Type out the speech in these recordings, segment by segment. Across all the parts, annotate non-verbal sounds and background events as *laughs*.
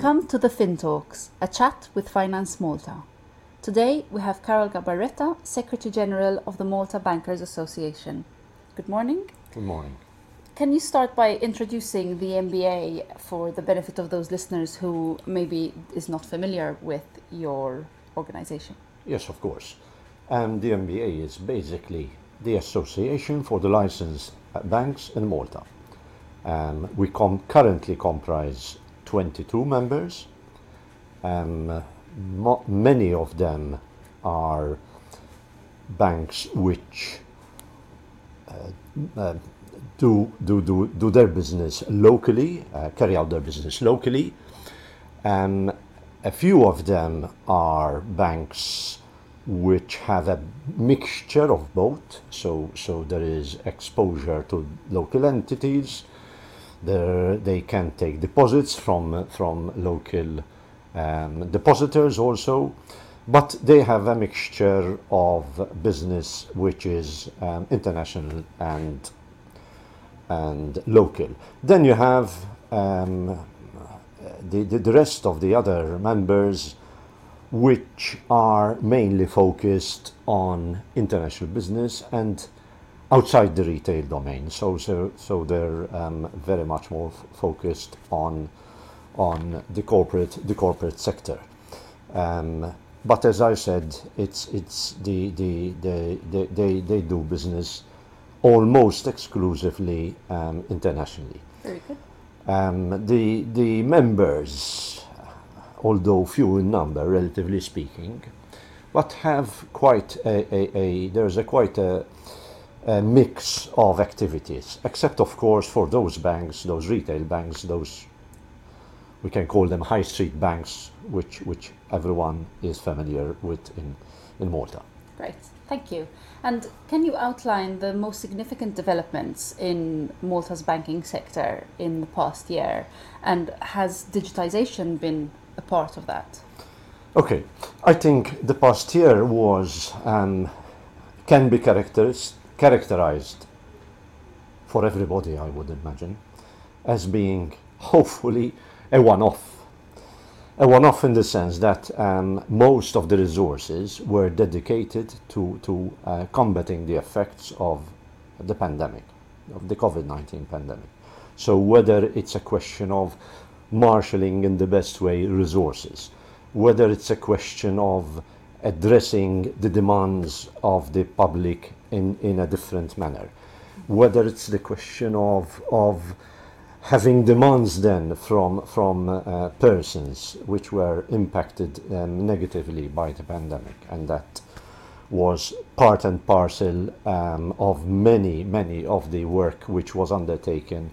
Welcome to the Fin Talks, a chat with Finance Malta. Today we have Karol Gabarretta, Secretary General of the Malta Bankers Association. Good morning. Good morning. Can you start by introducing the MBA for the benefit of those listeners who maybe is not familiar with your organization? Yes, of course. Um, the MBA is basically the association for the licensed banks in Malta. Um, we com- currently comprise 22 members. Um, many of them are banks which uh, uh, do, do, do, do their business locally, uh, carry out their business locally. Um, a few of them are banks which have a mixture of both, so, so there is exposure to local entities, there, they can take deposits from, from local um, depositors also, but they have a mixture of business which is um, international and and local. Then you have um, the, the, the rest of the other members which are mainly focused on international business and outside the retail domain. So, so, so they're um, very much more f- focused on, on the, corporate, the corporate sector. Um, but as I said, it's, it's the, the, the, the, they, they do business almost exclusively um, internationally. Very good. Um, the, the members, although few in number, relatively speaking, but have quite a, a, a there's a quite a, a mix of activities, except of course for those banks, those retail banks, those we can call them high street banks, which which everyone is familiar with in, in Malta. Great, thank you. And can you outline the most significant developments in Malta's banking sector in the past year? And has digitization been a part of that? Okay, I think the past year was um, can be characteris- characterized for everybody, I would imagine, as being hopefully a one-off. A one-off in the sense that um, most of the resources were dedicated to to uh, combating the effects of the pandemic, of the COVID-19 pandemic. So whether it's a question of marshalling in the best way resources, whether it's a question of addressing the demands of the public in, in a different manner, whether it's the question of, of having demands then from, from uh, persons which were impacted um, negatively by the pandemic, and that was part and parcel um, of many, many of the work which was undertaken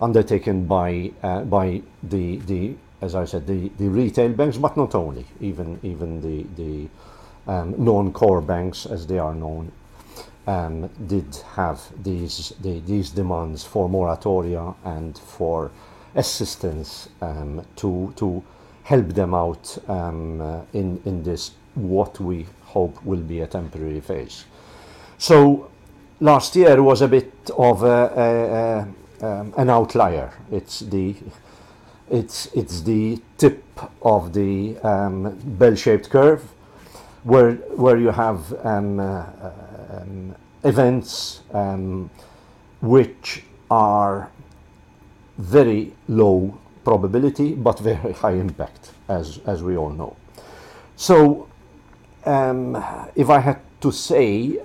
undertaken by uh, by the the as I said the, the retail banks, but not only even even the the um, non-core banks as they are known um, did have these the, these demands for moratoria and for assistance um, to to help them out um, uh, in in this what we hope will be a temporary phase. So last year was a bit of a, a, a um, an outlier. It's the it's it's the tip of the um, bell-shaped curve, where where you have um, uh, um, events um, which are very low probability but very *laughs* high impact, as as we all know. So, um, if I had to say,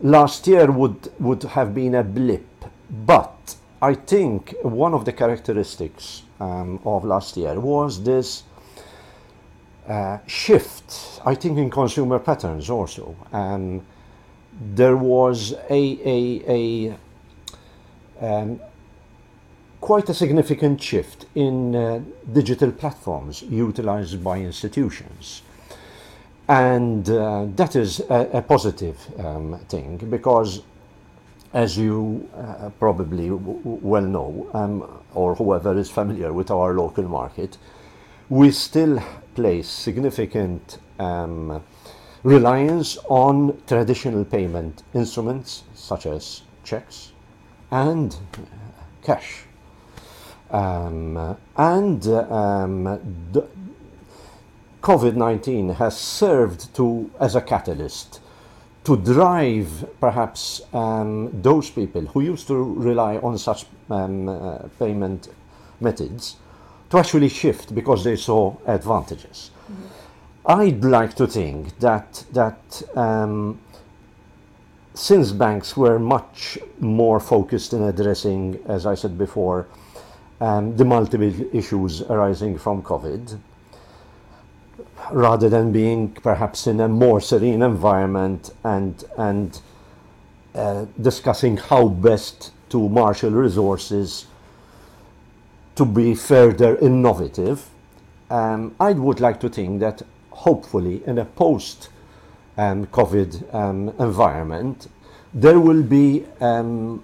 last year would would have been a blip but I think one of the characteristics um, of last year was this uh, shift, I think, in consumer patterns also. Um, there was a, a, a um, quite a significant shift in uh, digital platforms utilized by institutions. And uh, that is a, a positive um, thing because as you uh, probably well know, um, or whoever is familiar with our local market, we still place significant um, reliance on traditional payment instruments such as checks and cash. Um, and um, COVID 19 has served to, as a catalyst to drive perhaps um, those people who used to rely on such um, uh, payment methods to actually shift because they saw advantages. Mm-hmm. I'd like to think that that um, since banks were much more focused in addressing, as I said before, um, the multiple issues arising from COVID, rather than being perhaps in a more serene environment and and uh, discussing how best to marshal resources to be further innovative. Um, I would like to think that hopefully in a post um, COVID um, environment, there will be um,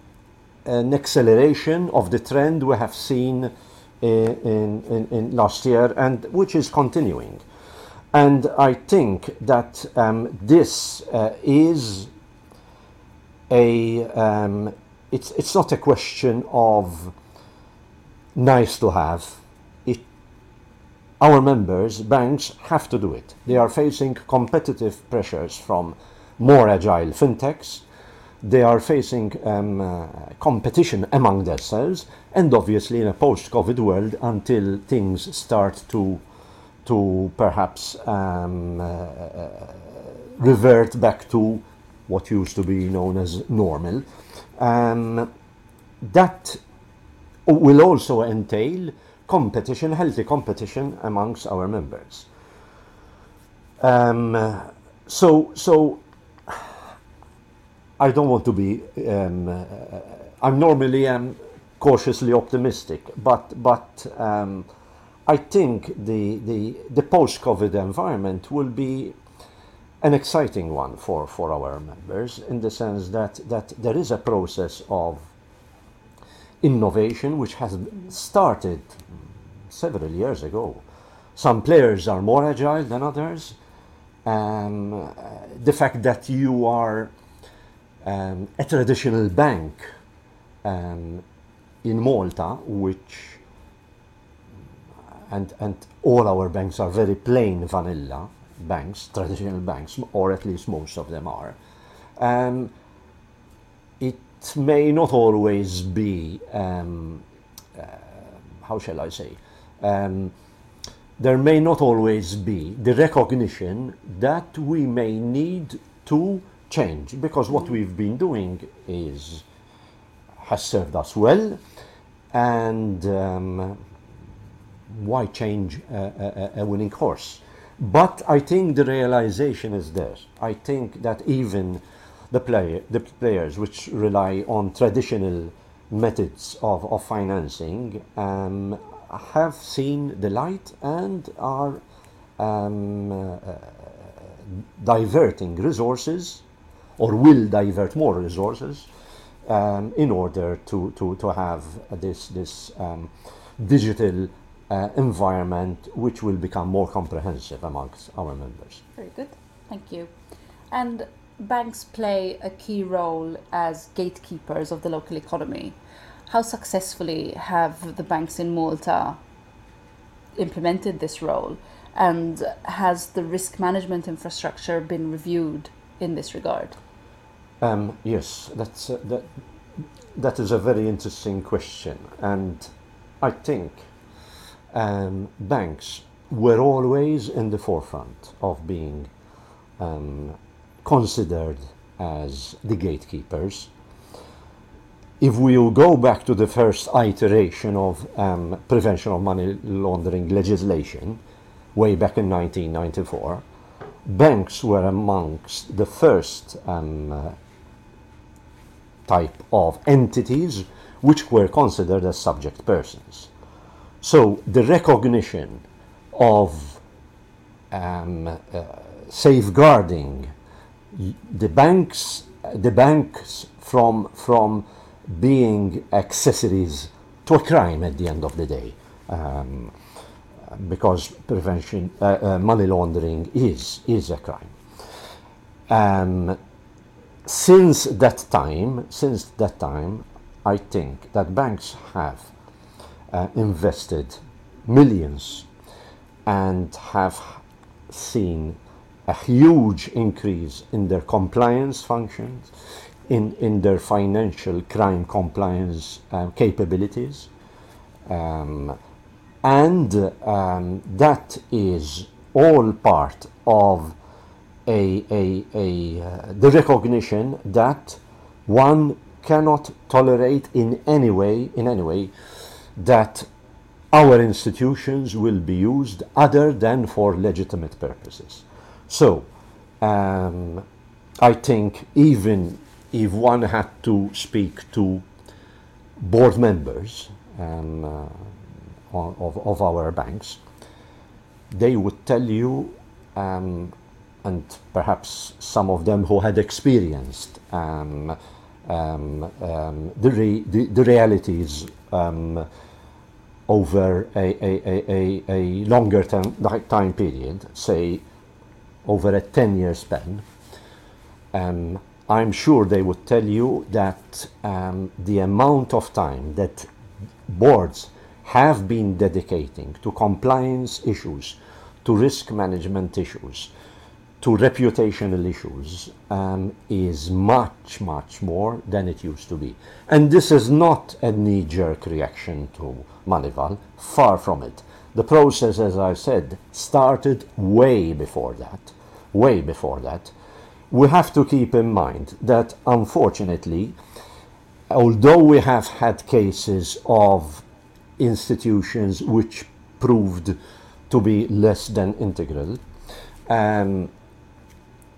an acceleration of the trend we have seen uh, in, in, in, last year and which is continuing. And I think that um, this uh, is a, um, it's, it's not a question of nice to have. It, our members, banks, have to do it. They are facing competitive pressures from more agile fintechs. They are facing um, uh, competition among themselves, and obviously in a post-COVID world, until things start to to perhaps um, uh, revert back to what used to be known as normal. Um, that will also entail competition, healthy competition amongst our members. Um, so, so I don't want to be. Um, uh, I'm normally um, cautiously optimistic, but but um, I think the, the, the post-COVID environment will be an exciting one for, for our members in the sense that, that there is a process of innovation which has started several years ago. Some players are more agile than others. Um, the fact that you are um, a traditional bank um, in Malta, which and, and all our banks are very plain vanilla banks, traditional banks, or at least most of them are. Um, it may not always be, um, uh, how shall I say, um, there may not always be the recognition that we may need to change because what we've been doing is has served us well and um, why change a, a, a winning horse? But I think the realization is there. I think that even the the players which rely on traditional methods of, of financing um, have seen the light and are um, uh, diverting resources or will divert more resources um, in order to, to, to have this, this um, digital uh, environment which will become more comprehensive amongst our members. Very good, thank you. And banks play a key role as gatekeepers of the local economy. How successfully have the banks in Malta implemented this role? And has the risk management infrastructure been reviewed in this regard? Um, yes, that's, uh, that, that is a very interesting question. And I think um, banks were always in the forefront of being um, considered as the gatekeepers. If we go back to the first iteration of um, prevention of money laundering legislation, way back in 1994, banks were amongst the first uh, type of entities which were considered as subject persons. So the recognition of um, uh, safeguarding the banks, the banks from from being accessories to a crime at the end of the day, um, because prevention, uh, uh, money laundering is is a crime. Um, since that time, since that time, I think that banks have uh, invested millions and have seen a huge increase in their compliance functions, in, in their financial crime compliance uh, capabilities. Um, and um, that is all part of a, a, a, uh, the recognition that one cannot tolerate in any way, in any way, that our institutions will be used other than for legitimate purposes. So, um, I think even if one had to speak to board members um, uh, of, of our banks, they would tell you, um, and perhaps some of them who had experienced um, um, um the, re the, the, realities over a, a, a, a, longer time, time period, say over a 10 year span, um, I'm sure they would tell you that um, the amount of time that boards have been dedicating to compliance issues, to risk management issues, to reputational issues um, is much, much more than it used to be. And this is not a knee jerk reaction to Moneyval, far from it. The process, as I said, started way before that. Way before that we have to keep in mind that unfortunately, although we have had cases of institutions which proved to be less than integral, um,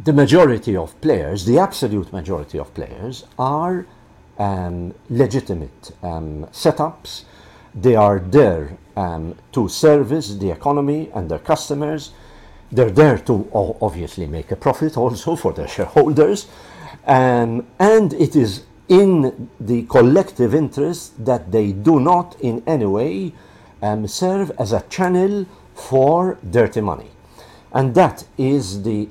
the majority of players, the absolute majority of players, are um, legitimate um, setups. They are there um, to service the economy and their customers they're there to obviously make a profit also for their shareholders. Um, and it is in the collective interest that they do not in any way um, serve as a channel for dirty money. And that is the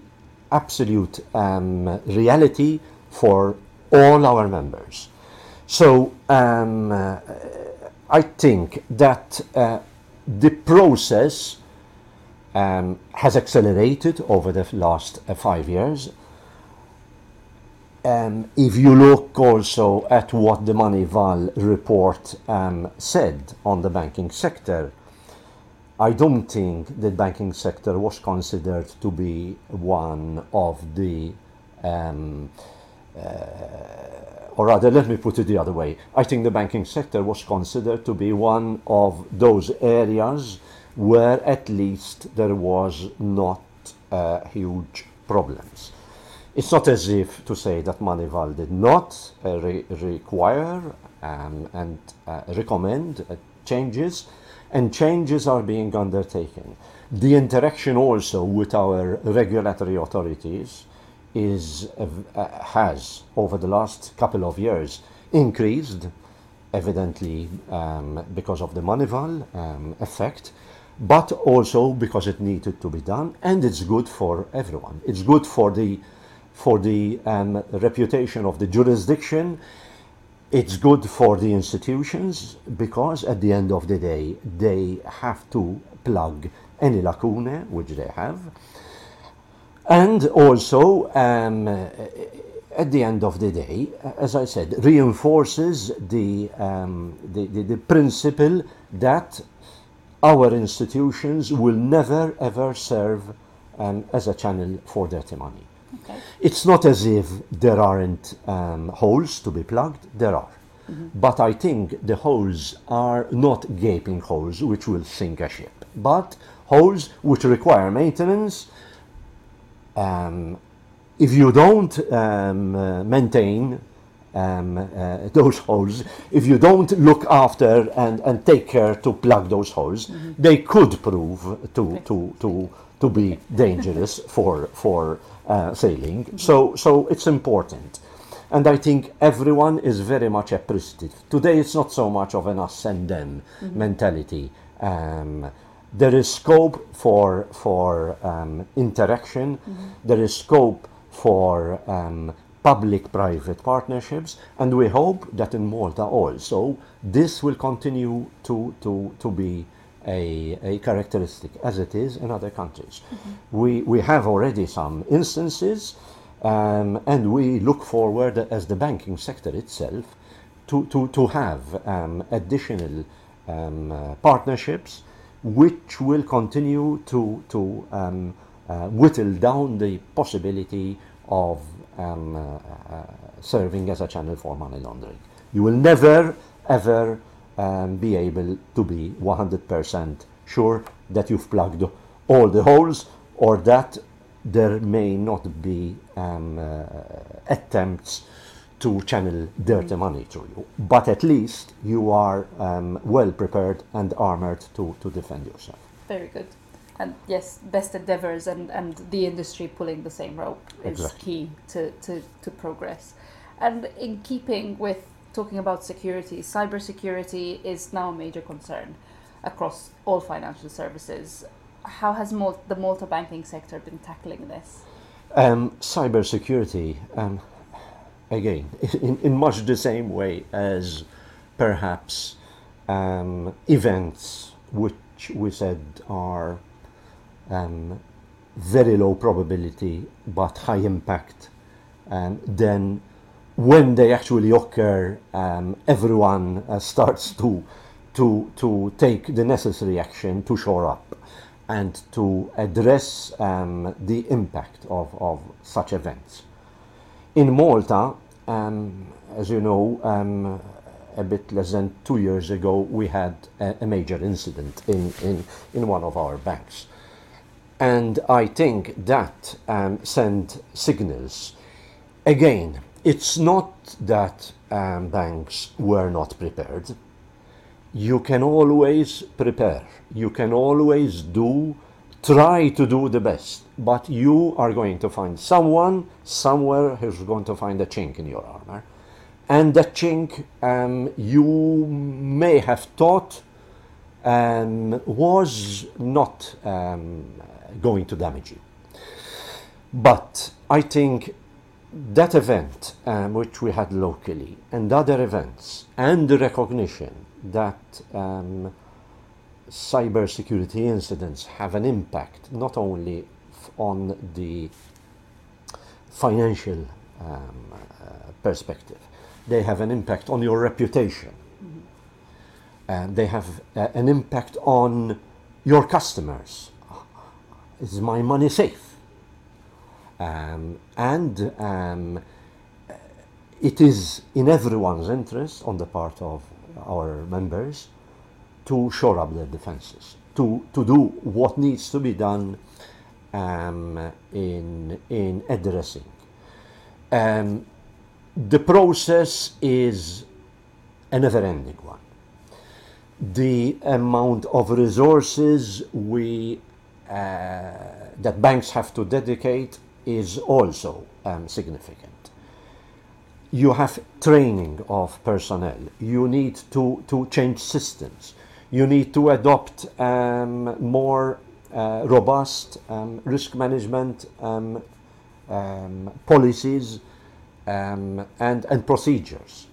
absolute um, reality for all our members. So um, uh, I think that uh, the process um, has accelerated over the last uh, five years. Um, if you look also at what the Moneyval report um, said on the banking sector, I don't think the banking sector was considered to be one of the, um, uh, or rather, let me put it the other way. I think the banking sector was considered to be one of those areas where at least there was not uh, huge problems. It's not as if to say that Moneyval did not uh, re require um, and uh, recommend uh, changes, and changes are being undertaken. The interaction also with our regulatory authorities is uh, has over the last couple of years increased, evidently um, because of the Moneyval um, effect, but also because it needed to be done and it's good for everyone. It's good for the, for the um, reputation of the jurisdiction. It's good for the institutions because at the end of the day, they have to plug any lacuna, which they have. And also, um, at the end of the day, as I said, reinforces the, um, the, the, the principle that our institutions will never ever serve um, as a channel for dirty money. Okay. It's not as if there aren't um, holes to be plugged, there are. Mm -hmm. But I think the holes are not gaping holes which will sink a ship, but holes which require maintenance. Um, if you don't um, uh, maintain um, uh, those holes, if you don't look after and, and take care to plug those holes, mm -hmm. they could prove to, to, to, to be dangerous *laughs* for, for uh, sailing. So, so it's important. And I think everyone is very much appreciative. Today it's not so much of an us and them mm -hmm. mentality. Um, there is scope for, for um, interaction, there is scope for um, public-private partnerships, and we hope that in Malta also this will continue to, to, to be a, a characteristic as it is in other countries. We, we have already some instances, um, and we look forward as the banking sector itself to, to, to have um, additional um, uh, partnerships which will continue to, to um, uh, whittle down the possibility of um, uh, uh, serving as a channel for money laundering. You will never, ever um, be able to be 100% sure that you've plugged all the holes or that there may not be um, uh, attempts to channel dirty money through you. But at least you are um, well prepared and armored to, to defend yourself. Very good. And yes, best endeavors and, and the industry pulling the same rope is Exactly. key to, to, to progress. And in keeping with talking about security, cybersecurity is now a major concern across all financial services. How has Mal- the Malta banking sector been tackling this? Um, cybersecurity, um, again, *laughs* in, in much the same way as perhaps um, events which we said are um, very low probability but high impact, um, then when they actually occur, um, everyone uh, starts to, to, to take the necessary action to shore up and to address um, the impact of, of such events. In Malta, um, as you know, um, a bit less than two years ago, we had a, a major incident in, in, in one of our banks. And I think that um, sent signals. Again, it's not that um, banks were not prepared. You can always prepare. You can always do, try to do the best. But you are going to find someone somewhere who's going to find a chink in your armor. And that chink um, you may have thought um, was not um, going to damage you. But I think that event, um, which we had locally, and other events, and the recognition that um, cybersecurity incidents have an impact not only f- on the financial um, uh, perspective, they have an impact on your reputation. And they have uh, an impact on your customers. Is my money safe? Um, and um, it is in everyone's interest on the part of our members to shore up their defenses, to, to do what needs to be done um, in, in addressing. Um, the process is a never ending one. The amount of resources we, uh, that banks have to dedicate is also um, significant. You have training of personnel. You need to, to change systems. You need to adopt um, more uh, robust um, risk management um, um, policies um, and, and procedures.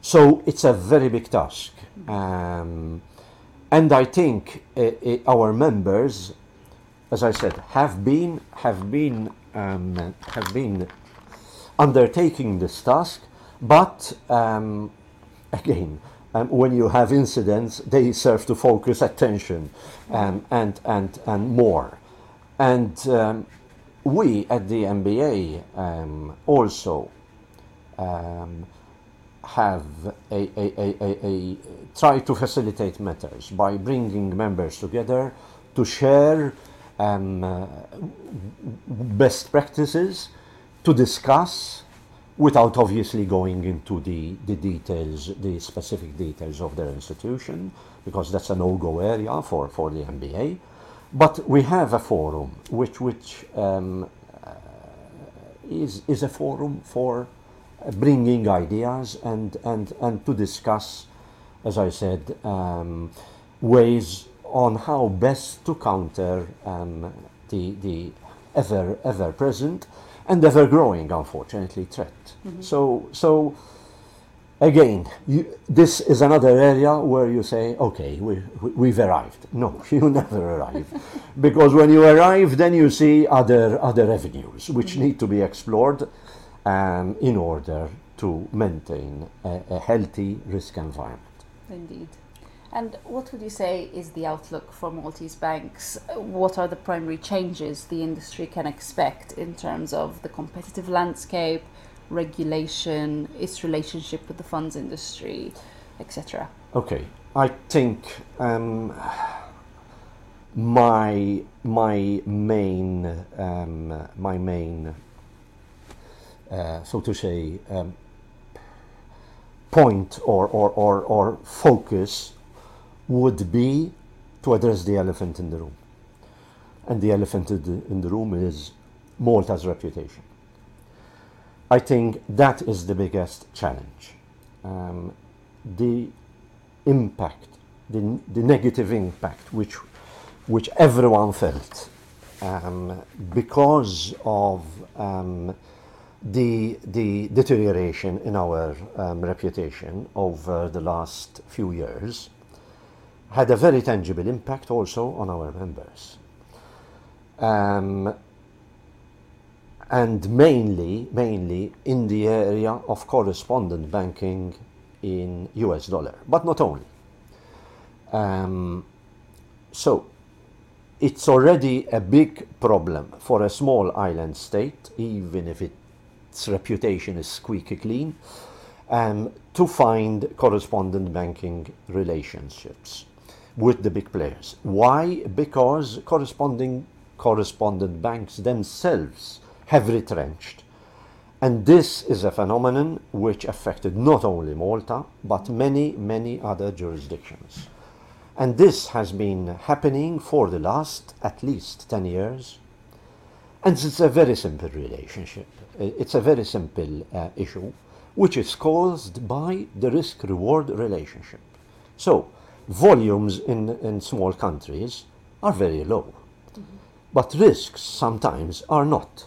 So it's a very big task. And I think uh, uh, our members, as I said, have been, have been, um, have been undertaking this task, but um, again, um, when you have incidents, they serve to focus attention um, and, and, and more. And um, we at the MBA um, also have a, a, a, a try to facilitate matters by bringing members together to share um, uh, best practices, to discuss without obviously going into the, the details, the specific details of their institution, because that's a no-go area for, for the MBA. But we have a forum which, which um, uh, is, is a forum for bringing ideas and, and, and to discuss, as I said, um, ways on how best to counter um, the, the ever, ever present and ever growing, unfortunately, threat. Mhm. So, so again, you, this is another area where you say, okay, we, we, we've arrived. No, *laughs* you never arrive. *laughs* because when you arrive, then you see other, other avenues which Mhm. need to be explored um, in order to maintain a, a healthy risk environment. Indeed. And what would you say is the outlook for Maltese banks? What are the primary changes the industry can expect in terms of the competitive landscape, regulation, its relationship with the funds industry, etc.? Okay, I think um, my my main um, my main uh, so to say um, point or, or, or, or focus would be to address the elephant in the room. And the elephant in the, room is Malta's reputation. I think that is the biggest challenge. Um, the impact, the, the negative impact, which, which everyone felt um, because of um, the, the deterioration in our um, reputation over the last few years had a very tangible impact also on our members. Um, and mainly, mainly in the area of correspondent banking in US dollar, but not only. Um, so, it's already a big problem for a small island state, even if its reputation is squeaky clean, um, to find correspondent banking relationships with the big players. Why? Because corresponding correspondent banks themselves have retrenched. And this is a phenomenon which affected not only Malta, but many, many other jurisdictions. And this has been happening for the last at least 10 years. And it's a very simple relationship. It's a very simple uh, issue, which is caused by the risk reward relationship. So, volumes in, in small countries are very low, but risks sometimes are not.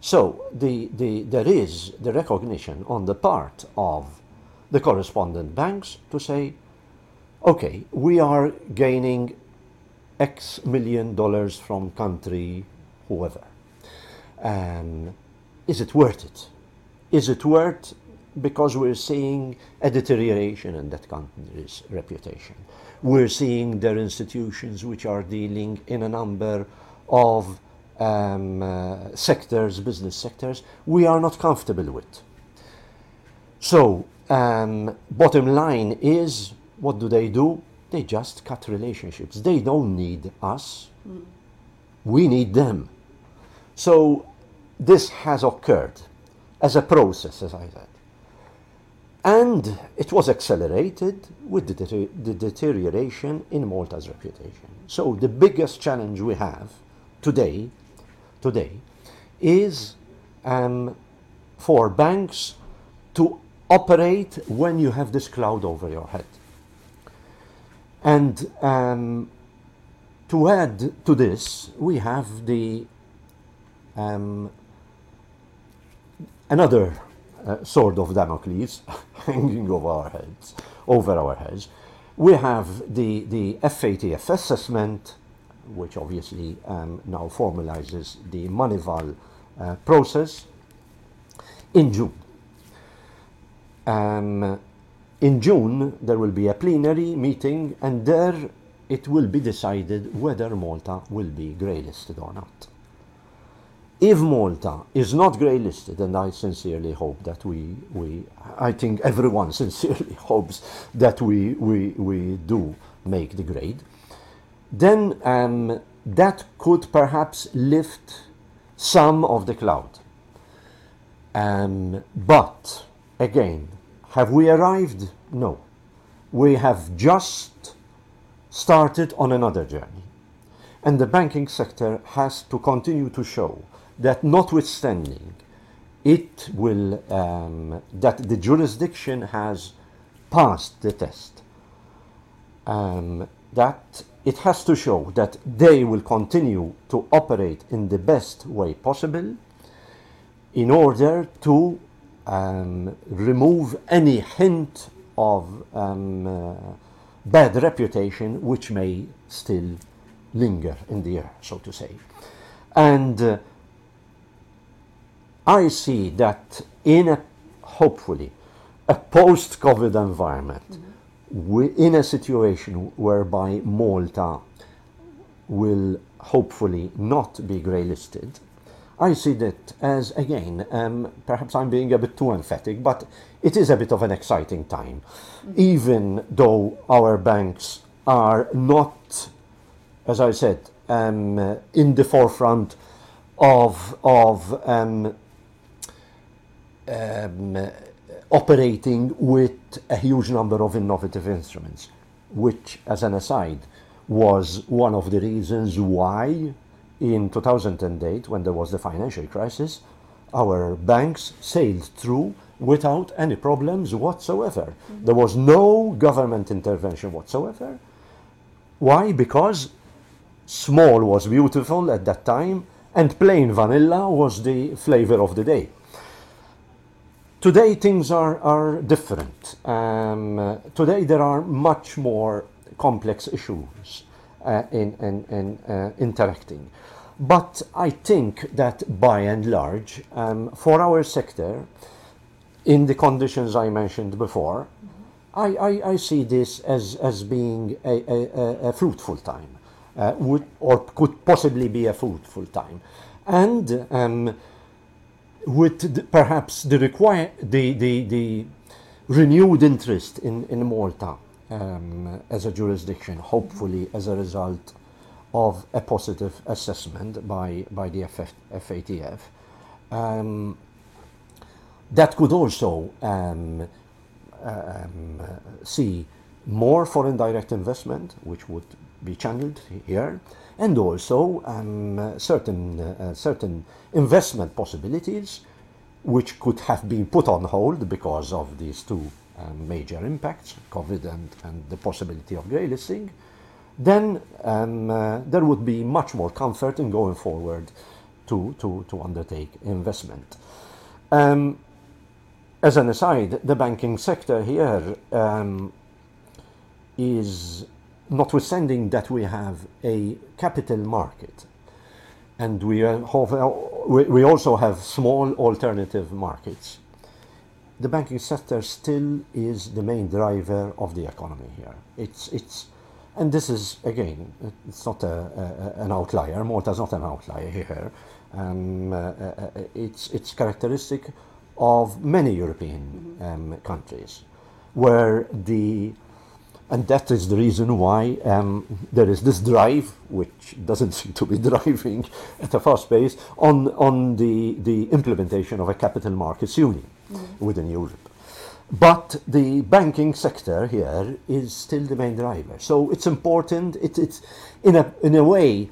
So, the, the, there is the recognition on the part of the correspondent banks to say, okay, we are gaining X million dollars from country whoever. Um, is it worth it? Is it worth because we're seeing a deterioration in that country's reputation. We're seeing their institutions which are dealing in a number of um, uh, sectors, business sectors, we are not comfortable with. So, um, bottom line is what do they do? They just cut relationships. They don't need us, we need them. So, this has occurred as a process, as I said. And it was accelerated with the, deter- the deterioration in Malta's reputation. So the biggest challenge we have today, today, is um, for banks to operate when you have this cloud over your head. And um, to add to this, we have the um, another uh, sword of Damocles *laughs* hanging over our heads, over our heads. We have the, the FATF assessment, which obviously um, now formalizes the Moneyval uh, process in June. Um, in June, there will be a plenary meeting, and there it will be decided whether Malta will be grey listed or not if Malta is not grey listed, and I sincerely hope that we, we I think everyone *laughs* sincerely hopes that we, we, we do make the grade, then um, that could perhaps lift some of the cloud. Um, but again, have we arrived? No. We have just started on another journey. And the banking sector has to continue to show that notwithstanding it will um, that the jurisdiction has passed the test um, that it has to show that they will continue to operate in the best way possible in order to um, remove any hint of um, uh, bad reputation which may still linger in the air, so to say. And uh, I see that in a hopefully a post COVID environment, mm-hmm. in a situation whereby Malta will hopefully not be grey listed, I see that as, again, um, perhaps I'm being a bit too emphatic, but it is a bit of an exciting time. Mm-hmm. Even though our banks are not, as I said, um, in the forefront of, of um, um, operating with a huge number of innovative instruments, which, as an aside, was one of the reasons why in 2008, when there was the financial crisis, our banks sailed through without any problems whatsoever. Mm-hmm. There was no government intervention whatsoever. Why? Because small was beautiful at that time and plain vanilla was the flavor of the day. Today things are, are different. Um, uh, today there are much more complex issues uh, in, in, in uh, interacting. But I think that by and large, um, for our sector, in the conditions I mentioned before, I, I, I, see this as, as being a, a, a fruitful time, uh, would, or could possibly be a fruitful time. And um, with the, perhaps the require the, the, the renewed interest in, in Malta um, as a jurisdiction, hopefully as a result of a positive assessment by, by the FF, FATF. Um, that could also um, um, see more foreign direct investment, which would be channeled here, and also um, certain, uh, certain investment possibilities which could have been put on hold because of these two um, major impacts, COVID and, and the possibility of grey listing, then um, uh, there would be much more comfort in going forward to, to, to undertake investment. Um, as an aside, the banking sector here um, is notwithstanding that we have a capital market and we, have, we also have small alternative markets. The banking sector still is the main driver of the economy here. It's, it's, and this is, again, it's not a, a, an outlier. Malta is not an outlier here. Um, uh, uh, it's, it's characteristic of many European um, countries where the and that is the reason why um, there is this drive, which doesn't *laughs* seem to be driving at a fast pace, on, on the, the implementation of a capital markets union mm. within Europe. But the banking sector here is still the main driver. So it's important, it, it's, in, a, in a way,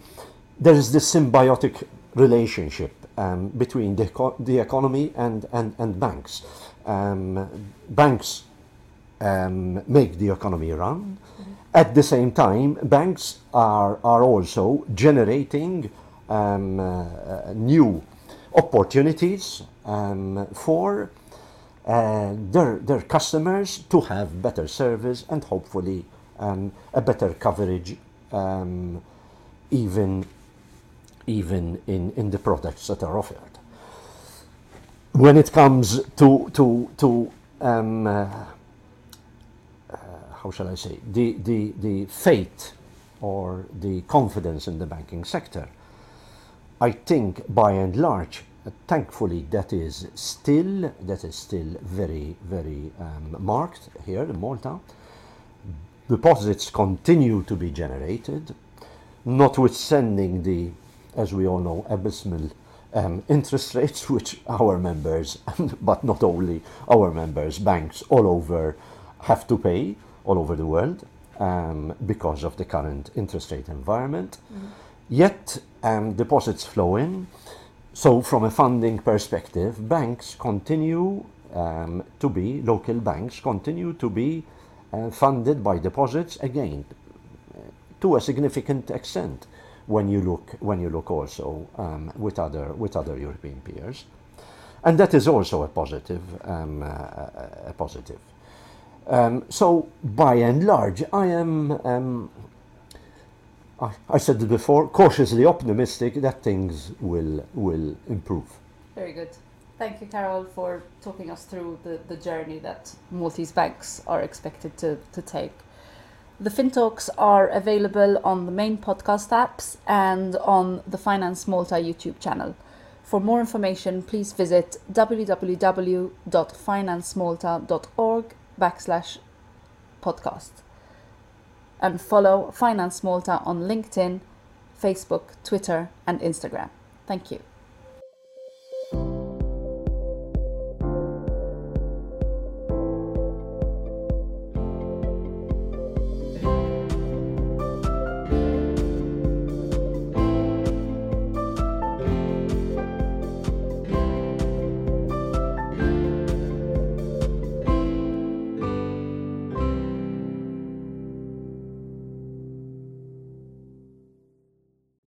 there is this symbiotic relationship um, between the, the economy and, and, and banks. Um, banks um, make the economy run. At the same time, banks are, are also generating um, uh, new opportunities um, for uh, their, their customers to have better service and hopefully um, a better coverage um, even, even in, in the products that are offered. When it comes to, to, to um, uh, how shall I say, the, the, the faith or the confidence in the banking sector. I think by and large, thankfully, that is still that is still very very um, marked here in Malta. Deposits continue to be generated, notwithstanding the, as we all know, abysmal um, interest rates *laughs* which our members, *laughs* but not only our members, banks all over have to pay all over the world um, because of the current interest rate environment. Mm-hmm. Yet um, deposits flow in. So, from a funding perspective, banks continue um, to be, local banks continue to be uh, funded by deposits again to a significant extent when you look, when you look also um, with, other, with other European peers. and that is also a positive. Um, uh, a positive. Um, so by and large, I am. Um, I, I said it before, cautiously optimistic that things will will improve. Very good. Thank you, Karol, for talking us through the, the journey that Maltese banks are expected to, to take. The FinTalks are available on the main podcast apps and on the Finance Malta YouTube channel. For more information, please visit www.financemalta.org backslash podcast and follow Finance Malta on LinkedIn, Facebook, Twitter, and Instagram. Thank you.